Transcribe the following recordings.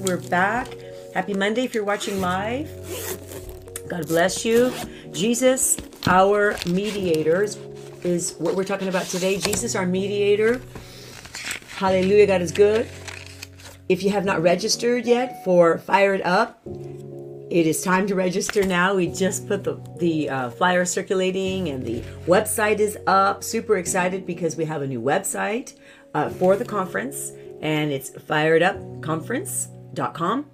We're back. Happy Monday if you're watching live. God bless you. Jesus, our mediators, is what we're talking about today. Jesus, our mediator. Hallelujah. God is good. If you have not registered yet for Fired Up, it is time to register now. We just put the, the uh, flyer circulating and the website is up. Super excited because we have a new website uh, for the conference and it's firedupconference.com.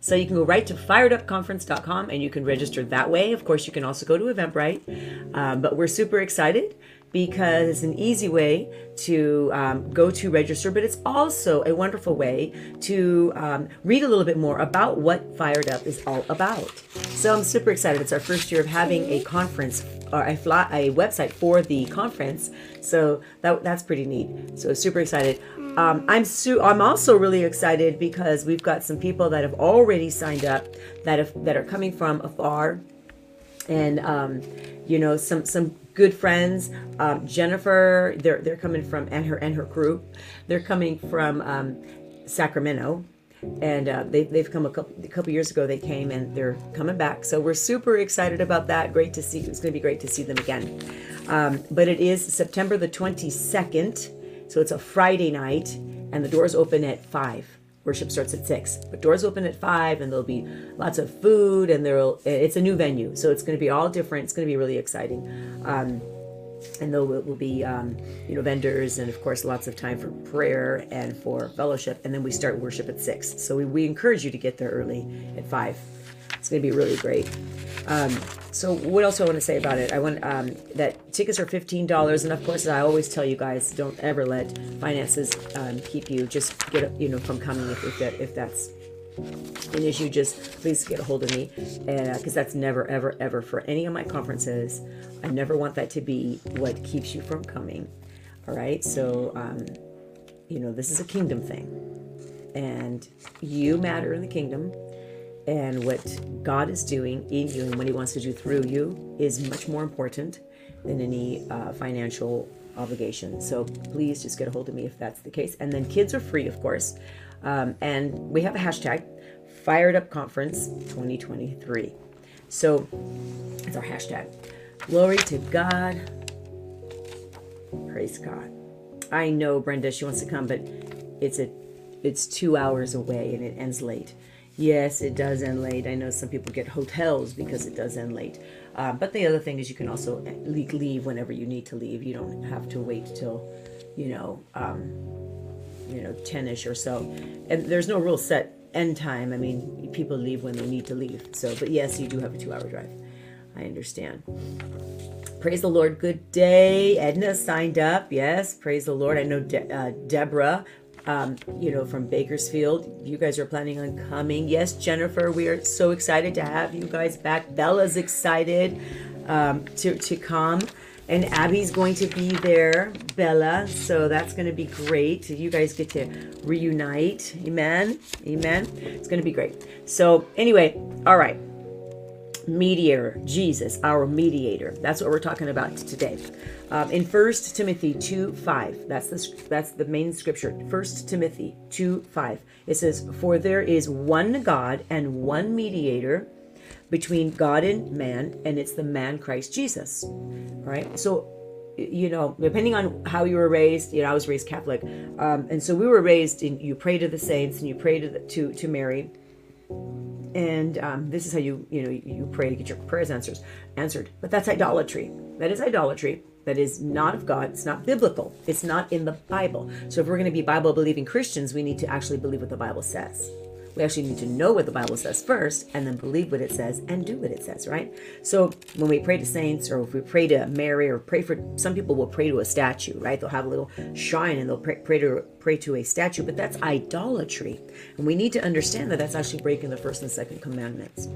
So you can go right to firedupconference.com and you can register that way. Of course, you can also go to Eventbrite. Um, but we're super excited because it's an easy way to um, go to register, but it's also a wonderful way to um, read a little bit more about what Fired Up is all about. So I'm super excited. It's our first year of having a conference or a, fly, a website for the conference. So that, that's pretty neat. So super excited. Um, I'm su- I'm also really excited because we've got some people that have already signed up that have, that are coming from afar, and um, you know some some good friends. Um, Jennifer, they're they're coming from and her and her group, they're coming from um, Sacramento, and uh, they, they've come a couple, a couple years ago. They came and they're coming back, so we're super excited about that. Great to see. It's going to be great to see them again. Um, but it is September the twenty second so it's a Friday night, and the doors open at 5. Worship starts at 6. But doors open at 5, and there'll be lots of food, and there'll it's a new venue. So it's going to be all different. It's going to be really exciting. Um, and though it will be um, you know vendors and of course lots of time for prayer and for fellowship and then we start worship at six so we, we encourage you to get there early at five it's going to be really great um, so what else do I want to say about it? I want um, that tickets are fifteen dollars, and of course, I always tell you guys, don't ever let finances um, keep you. Just get you know from coming if, if that if that's an issue. Just please get a hold of me, because uh, that's never ever ever for any of my conferences. I never want that to be what keeps you from coming. All right, so um, you know this is a kingdom thing, and you matter in the kingdom and what God is doing in you and what He wants to do through you is much more important than any uh, financial obligation. So please just get a hold of me if that's the case. And then kids are free, of course. Um, and we have a hashtag, Fired Up Conference 2023. So it's our hashtag. Glory to God. Praise God. I know Brenda, she wants to come, but it's a it's two hours away and it ends late. Yes, it does end late. I know some people get hotels because it does end late. Uh, but the other thing is, you can also leave whenever you need to leave. You don't have to wait till, you know, um, you know, ten-ish or so. And there's no real set end time. I mean, people leave when they need to leave. So, but yes, you do have a two-hour drive. I understand. Praise the Lord. Good day. Edna signed up. Yes, praise the Lord. I know De- uh, Deborah um, you know, from Bakersfield. You guys are planning on coming. Yes, Jennifer, we are so excited to have you guys back. Bella's excited um, to, to come. And Abby's going to be there, Bella. So that's going to be great. You guys get to reunite. Amen. Amen. It's going to be great. So, anyway, all right mediator, Jesus, our mediator. That's what we're talking about today. Um, in First Timothy 2 5, that's the, that's the main scripture. First Timothy 2 5. It says, For there is one God and one mediator between God and man, and it's the man Christ Jesus. Right? So, you know, depending on how you were raised, you know, I was raised Catholic. Um, and so we were raised in, you pray to the saints and you pray to, the, to, to Mary and um, this is how you you know you pray to get your prayers answers answered but that's idolatry that is idolatry that is not of god it's not biblical it's not in the bible so if we're going to be bible believing christians we need to actually believe what the bible says we actually need to know what the Bible says first and then believe what it says and do what it says, right? So when we pray to saints or if we pray to Mary or pray for some people will pray to a statue, right? They'll have a little shrine and they'll pray, pray to pray to a statue, but that's idolatry. And we need to understand that that's actually breaking the first and second commandments.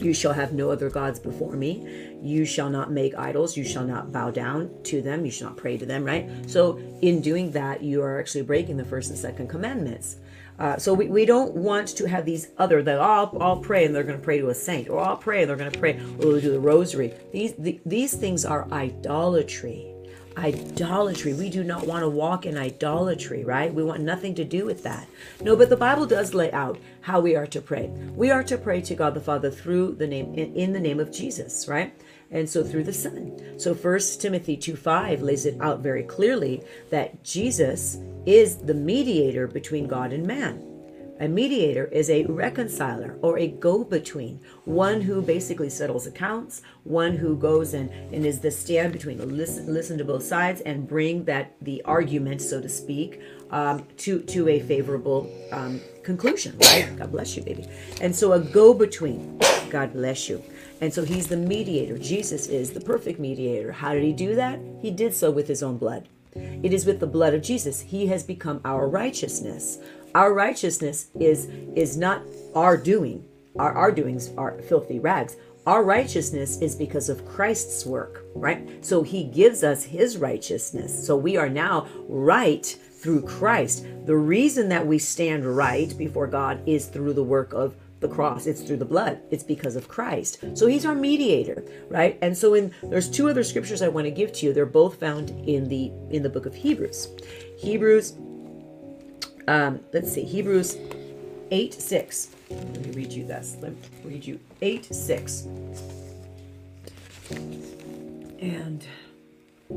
You shall have no other gods before me. You shall not make idols. You shall not bow down to them. You shall not pray to them, right? So, in doing that, you are actually breaking the first and second commandments. Uh, so we, we don't want to have these other that all all pray and they're going to pray to a saint or all pray and they're going to pray or do the rosary. These the, these things are idolatry. idolatry. We do not want to walk in idolatry, right? We want nothing to do with that. No, but the Bible does lay out how we are to pray. We are to pray to God the Father through the name in, in the name of Jesus, right? And so through the Son. So First Timothy 2 5 lays it out very clearly that Jesus is the mediator between God and man. A mediator is a reconciler or a go between, one who basically settles accounts, one who goes and, and is the stand between listen, listen to both sides and bring that the argument, so to speak, um, to, to a favorable um, conclusion, right? God bless you, baby. And so a go between, God bless you. And so he's the mediator. Jesus is the perfect mediator. How did he do that? He did so with his own blood. It is with the blood of Jesus. He has become our righteousness. Our righteousness is is not our doing. Our, our doings are filthy rags. Our righteousness is because of Christ's work, right? So he gives us his righteousness. So we are now right through Christ. The reason that we stand right before God is through the work of the cross it's through the blood it's because of christ so he's our mediator right and so in there's two other scriptures i want to give to you they're both found in the in the book of hebrews hebrews um, let's see, Hebrews 8 6. Let me read you this. Let me read you 8 6. And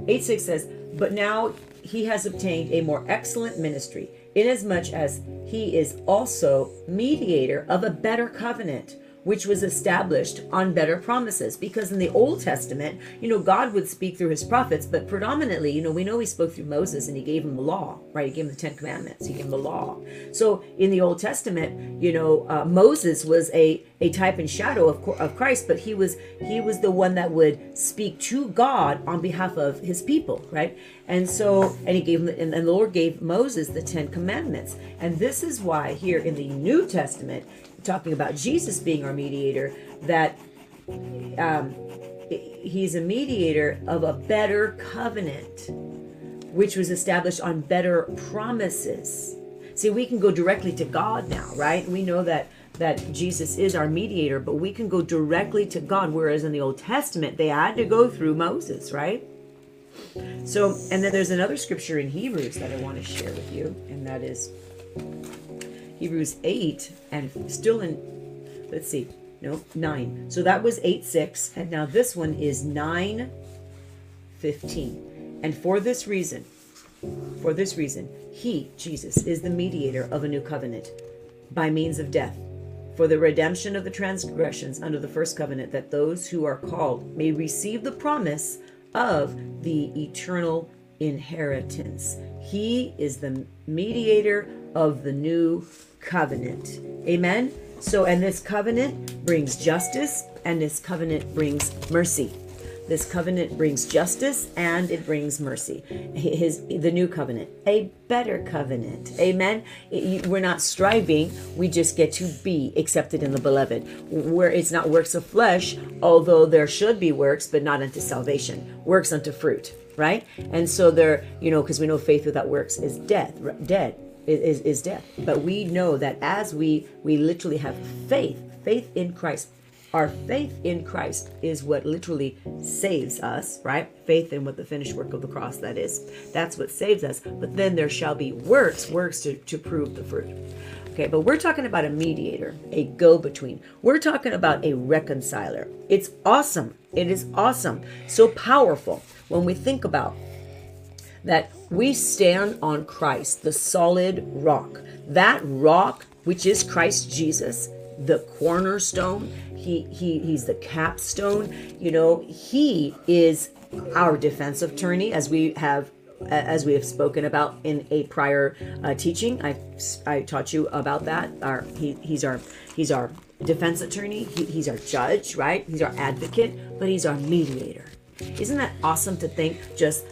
8 6 says, But now he has obtained a more excellent ministry, inasmuch as he is also mediator of a better covenant which was established on better promises. Because in the Old Testament, you know, God would speak through his prophets, but predominantly, you know, we know he spoke through Moses and he gave him the law, right? He gave him the Ten Commandments, he gave him the law. So in the Old Testament, you know, uh, Moses was a a type and shadow of, of Christ, but he was he was the one that would speak to God on behalf of his people, right? And so, and he gave him, and the Lord gave Moses the Ten Commandments, and this is why here in the New Testament talking about Jesus being our mediator, that um, he's a mediator of a better covenant, which was established on better promises. See, we can go directly to God now, right? We know that that Jesus is our mediator, but we can go directly to God, whereas in the Old Testament they had to go through Moses, right? So, and then there's another scripture in Hebrews that I want to share with you, and that is Hebrews 8 and still in, let's see, no, 9. So that was 8 6. And now this one is 9 15. And for this reason, for this reason, he, Jesus, is the mediator of a new covenant by means of death for the redemption of the transgressions under the first covenant, that those who are called may receive the promise of the eternal inheritance. He is the mediator of the new covenant. Amen. So, and this covenant brings justice, and this covenant brings mercy. This covenant brings justice and it brings mercy. His the new covenant, a better covenant. Amen. We're not striving; we just get to be accepted in the beloved. Where it's not works of flesh, although there should be works, but not unto salvation. Works unto fruit, right? And so there, you know, because we know faith without works is death, dead is, is death. But we know that as we we literally have faith, faith in Christ. Our faith in Christ is what literally saves us, right? Faith in what the finished work of the cross that is. That's what saves us. But then there shall be works, works to, to prove the fruit. Okay, but we're talking about a mediator, a go between. We're talking about a reconciler. It's awesome. It is awesome. So powerful when we think about that we stand on Christ, the solid rock. That rock, which is Christ Jesus, the cornerstone, he, he he's the capstone, you know, he is our defense attorney as we have as we have spoken about in a prior uh, teaching. I I taught you about that. Our he, he's our he's our defense attorney. He, he's our judge, right? He's our advocate, but he's our mediator. Isn't that awesome to think? Just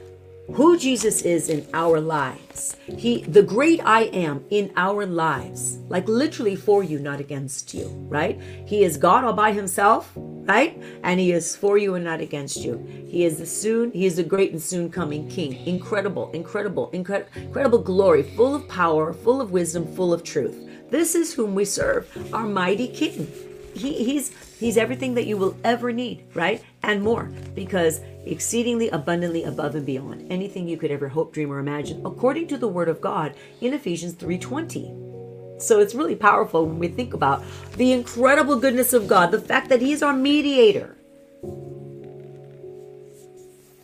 who Jesus is in our lives. He the great I am in our lives. Like literally for you, not against you, right? He is God all by himself, right? And he is for you and not against you. He is the soon, he is the great and soon coming king. Incredible, incredible, incredible, incredible glory, full of power, full of wisdom, full of truth. This is whom we serve, our mighty king. He, he's he's everything that you will ever need, right? And more because exceedingly abundantly above and beyond anything you could ever hope, dream, or imagine, according to the word of God in Ephesians 3:20. So it's really powerful when we think about the incredible goodness of God, the fact that He's our mediator.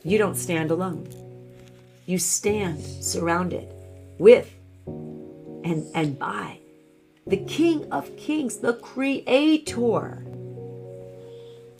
You don't stand alone. You stand surrounded with and, and by the King of Kings, the Creator,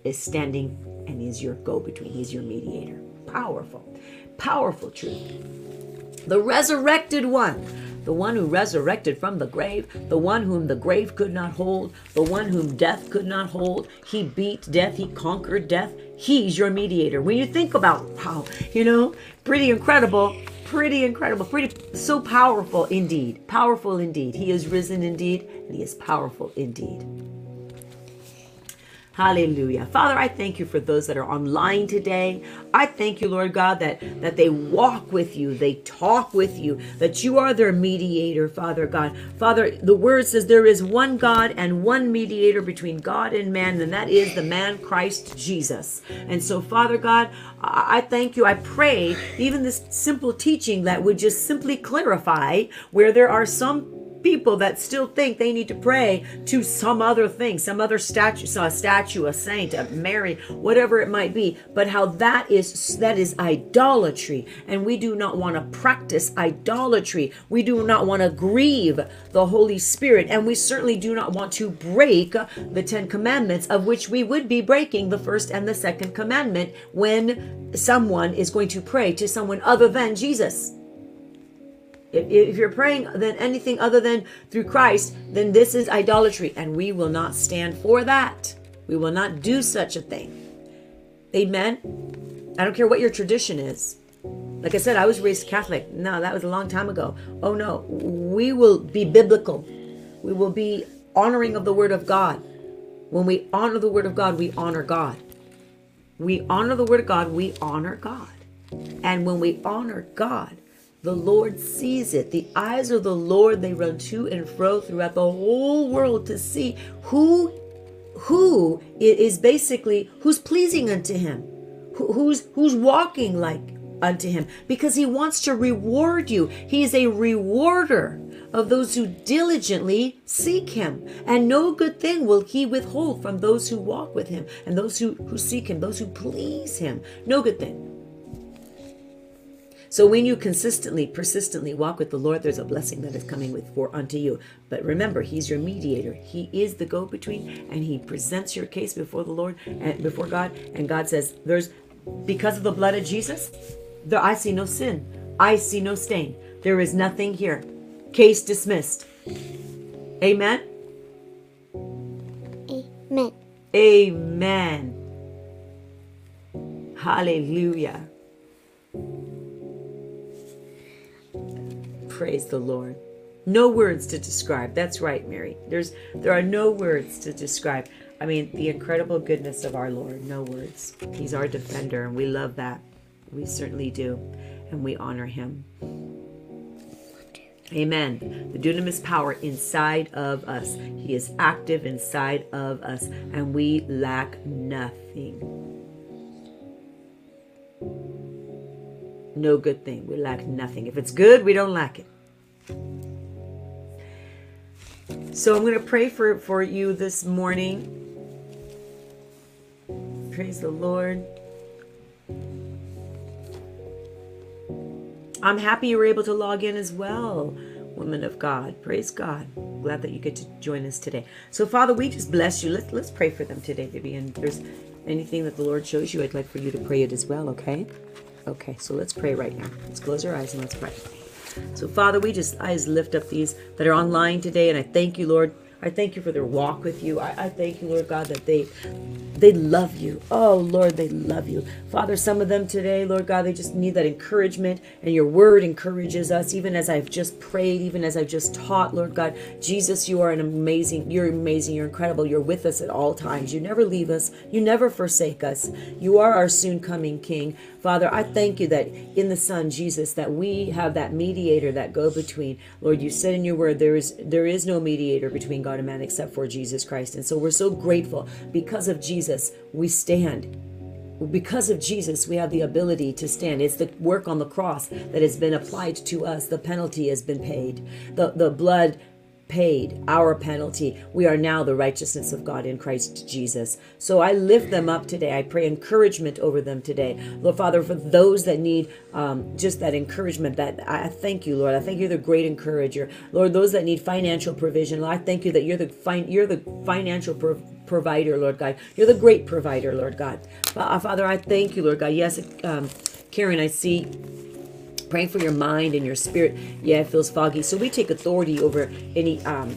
is standing and is your go between. He's your mediator. Powerful, powerful truth. The resurrected one the one who resurrected from the grave, the one whom the grave could not hold, the one whom death could not hold. He beat death, he conquered death. He's your mediator. When you think about, wow, you know, pretty incredible, pretty incredible, pretty so powerful indeed. Powerful indeed. He is risen indeed, and he is powerful indeed. Hallelujah. Father, I thank you for those that are online today. I thank you, Lord God, that, that they walk with you, they talk with you, that you are their mediator, Father God. Father, the word says there is one God and one mediator between God and man, and that is the man Christ Jesus. And so, Father God, I thank you. I pray even this simple teaching that would just simply clarify where there are some people that still think they need to pray to some other thing, some other statue, a statue, a saint, a Mary, whatever it might be. But how that is that is idolatry, and we do not want to practice idolatry. We do not want to grieve the Holy Spirit, and we certainly do not want to break the Ten Commandments, of which we would be breaking the first and the second commandment when someone is going to pray to someone other than Jesus. If, if you're praying than anything other than through Christ, then this is idolatry, and we will not stand for that. We will not do such a thing. Amen. I don't care what your tradition is. Like I said, I was raised Catholic. No, that was a long time ago. Oh no, we will be biblical. We will be honoring of the Word of God. When we honor the Word of God, we honor God. We honor the Word of God, we honor God. And when we honor God, the Lord sees it. The eyes of the Lord, they run to and fro throughout the whole world to see who who is basically who's pleasing unto him. Who's who's walking like unto him because he wants to reward you. He is a rewarder of those who diligently seek him. And no good thing will he withhold from those who walk with him and those who, who seek him, those who please him. No good thing. So when you consistently, persistently walk with the Lord, there's a blessing that is coming with for unto you. But remember, He's your mediator. He is the go-between, and He presents your case before the Lord and before God. And God says, "There's because of the blood of Jesus, there I see no sin. I see no stain. There is nothing here. Case dismissed." Amen. Amen. Amen. Hallelujah. Praise the Lord. No words to describe. That's right, Mary. There's there are no words to describe. I mean, the incredible goodness of our Lord. No words. He's our defender, and we love that. We certainly do, and we honor him. Amen. The dunamis power inside of us. He is active inside of us, and we lack nothing. No good thing. We lack nothing. If it's good, we don't lack it. So I'm going to pray for, for you this morning. Praise the Lord. I'm happy you were able to log in as well, woman of God. Praise God. Glad that you get to join us today. So, Father, we just bless you. Let's, let's pray for them today, Vivian. If there's anything that the Lord shows you, I'd like for you to pray it as well, okay? Okay, so let's pray right now. Let's close our eyes and let's pray. So, Father, we just, I just lift up these that are online today, and I thank you, Lord. I thank you for their walk with you. I, I thank you, Lord God, that they they love you. Oh, Lord, they love you. Father, some of them today, Lord God, they just need that encouragement, and your word encourages us, even as I've just prayed, even as I've just taught, Lord God. Jesus, you are an amazing, you're amazing, you're incredible. You're with us at all times. You never leave us, you never forsake us. You are our soon coming King. Father, I thank you that in the Son, Jesus, that we have that mediator, that go between. Lord, you said in your word, there is there is no mediator between God and man except for Jesus Christ. And so we're so grateful because of Jesus, we stand. because of Jesus, we have the ability to stand. It's the work on the cross that has been applied to us. The penalty has been paid. The, the blood paid our penalty. We are now the righteousness of God in Christ Jesus. So I lift them up today. I pray encouragement over them today. Lord Father, for those that need um, just that encouragement, that I thank you, Lord. I thank you're the great encourager. Lord, those that need financial provision, Lord, I thank you that you're the fin- you're the financial pro- provider, Lord God. You're the great provider, Lord God. Father, I thank you, Lord God. Yes, um, Karen, I see praying for your mind and your spirit. Yeah, it feels foggy. So we take authority over any um,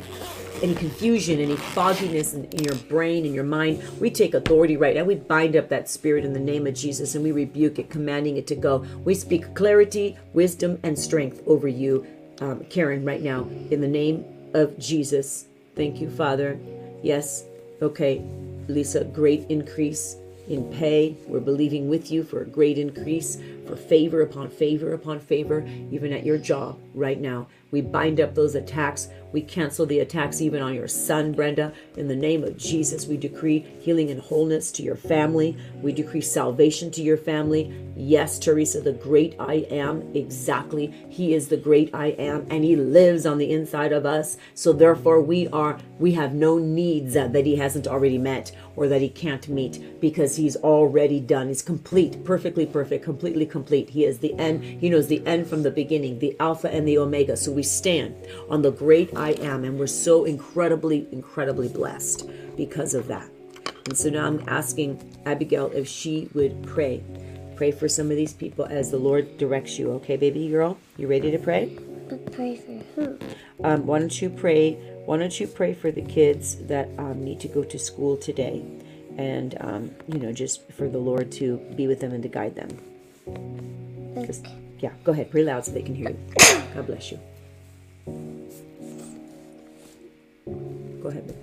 any confusion, any fogginess in, in, your brain and your mind. We take authority right now. We bind up that spirit in the name of Jesus and we rebuke it, commanding it to go. We speak clarity, wisdom, and strength over you, um, Karen, right now, in the name of Jesus. Thank you, Father. Yes. Okay, Lisa, great increase in pay. We're believing with you for a great increase, for favor upon favor upon favor, even at your job right now. We bind up those attacks. We cancel the attacks even on your son, Brenda. In the name of Jesus, we decree healing and wholeness to your family. We decree salvation to your family. Yes, Teresa, the great I am, exactly. He is the great I am, and He lives on the inside of us. So therefore, we are we have no needs that, that He hasn't already met or that He can't meet because He's already done. He's complete, perfectly perfect, completely complete. He is the end. He knows the end from the beginning, the Alpha and the Omega. So we stand on the great I am, and we're so incredibly, incredibly blessed because of that. And so now I'm asking Abigail if she would pray. Pray for some of these people as the Lord directs you. Okay, baby girl? You ready to pray? But pray for who? Um, why don't you pray? Why don't you pray for the kids that um, need to go to school today? And, um, you know, just for the Lord to be with them and to guide them. Just, yeah, go ahead. Pray loud so they can hear you. God bless you. Go ahead.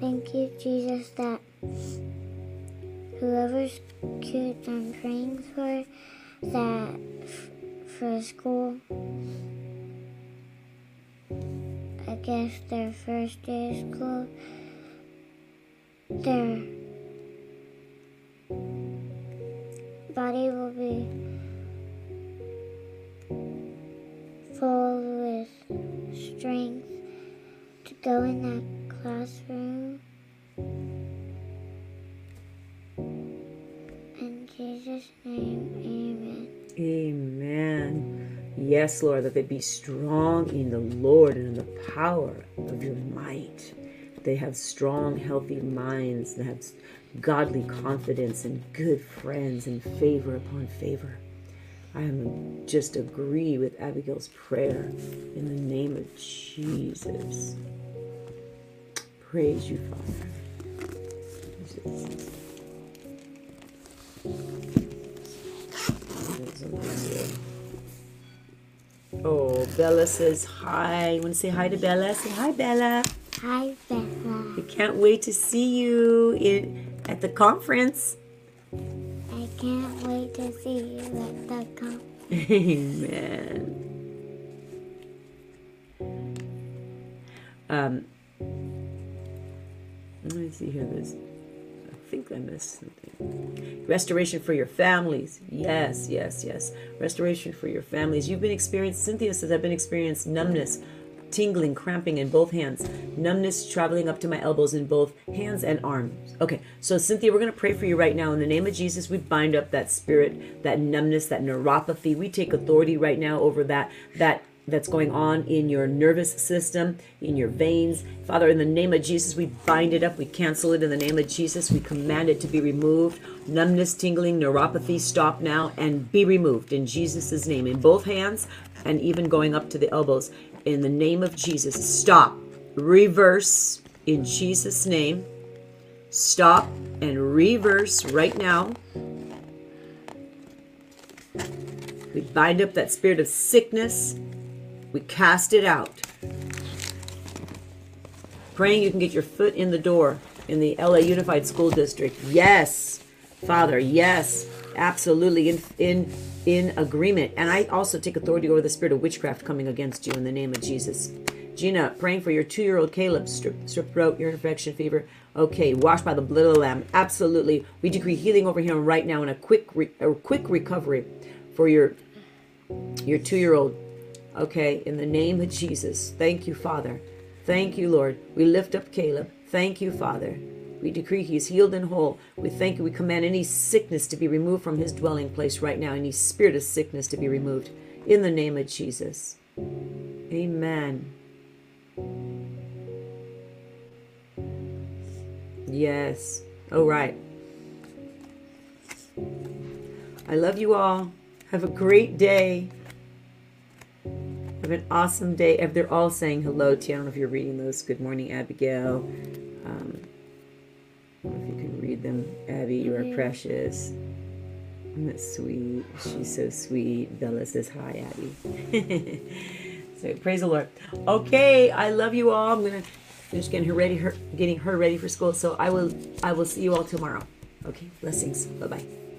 Thank you, Jesus, that whoever's kids I'm praying for, that f- for school, I guess their first day of school, their body will be full with strength to go in that classroom. In Jesus' name, amen. Amen. Yes, Lord, that they be strong in the Lord and in the power of your might. They have strong, healthy minds. They have godly confidence and good friends and favor upon favor. I am just agree with Abigail's prayer in the name of Jesus. Praise you, Father. Jesus. Oh, Bella says hi. You want to say hi to Bella? Say hi, Bella. Hi, Bella. We can't wait to see you in at the conference. I can't wait to see you at the conference. Amen. Um, let me see here. This, I think I missed something. Restoration for your families. Yes, yes, yes. Restoration for your families. You've been experienced. Cynthia says I've been experienced numbness, tingling, cramping in both hands, numbness traveling up to my elbows in both hands and arms. Okay, so Cynthia, we're going to pray for you right now. In the name of Jesus, we bind up that spirit, that numbness, that neuropathy. We take authority right now over that, that that's going on in your nervous system, in your veins. Father, in the name of Jesus, we bind it up. We cancel it in the name of Jesus. We command it to be removed. Numbness, tingling, neuropathy, stop now and be removed in Jesus' name. In both hands and even going up to the elbows. In the name of Jesus, stop. Reverse in Jesus' name. Stop and reverse right now. We bind up that spirit of sickness. We cast it out. Praying you can get your foot in the door in the LA Unified School District. Yes, Father, yes, absolutely in in in agreement. And I also take authority over the spirit of witchcraft coming against you in the name of Jesus. Gina, praying for your two-year-old Caleb, strip, strep throat, ear infection, fever. Okay, washed by the blood of the Lamb. Absolutely, we decree healing over him right now and a quick, re, a quick recovery for your your two-year-old. Okay, in the name of Jesus, thank you, Father. Thank you, Lord. We lift up Caleb. Thank you, Father. We decree he is healed and whole. We thank you. We command any sickness to be removed from his dwelling place right now, any spirit of sickness to be removed in the name of Jesus. Amen. Yes. All right. I love you all. Have a great day. Have an awesome day. They're all saying hello to you, I don't know if you're reading those. Good morning, Abigail. Read them. Abby, you are mm-hmm. precious. That's sweet. She's so sweet. Bella says hi, Abby. so praise the Lord. Okay, I love you all. I'm gonna finish getting her ready, her getting her ready for school. So I will I will see you all tomorrow. Okay, blessings. Bye bye.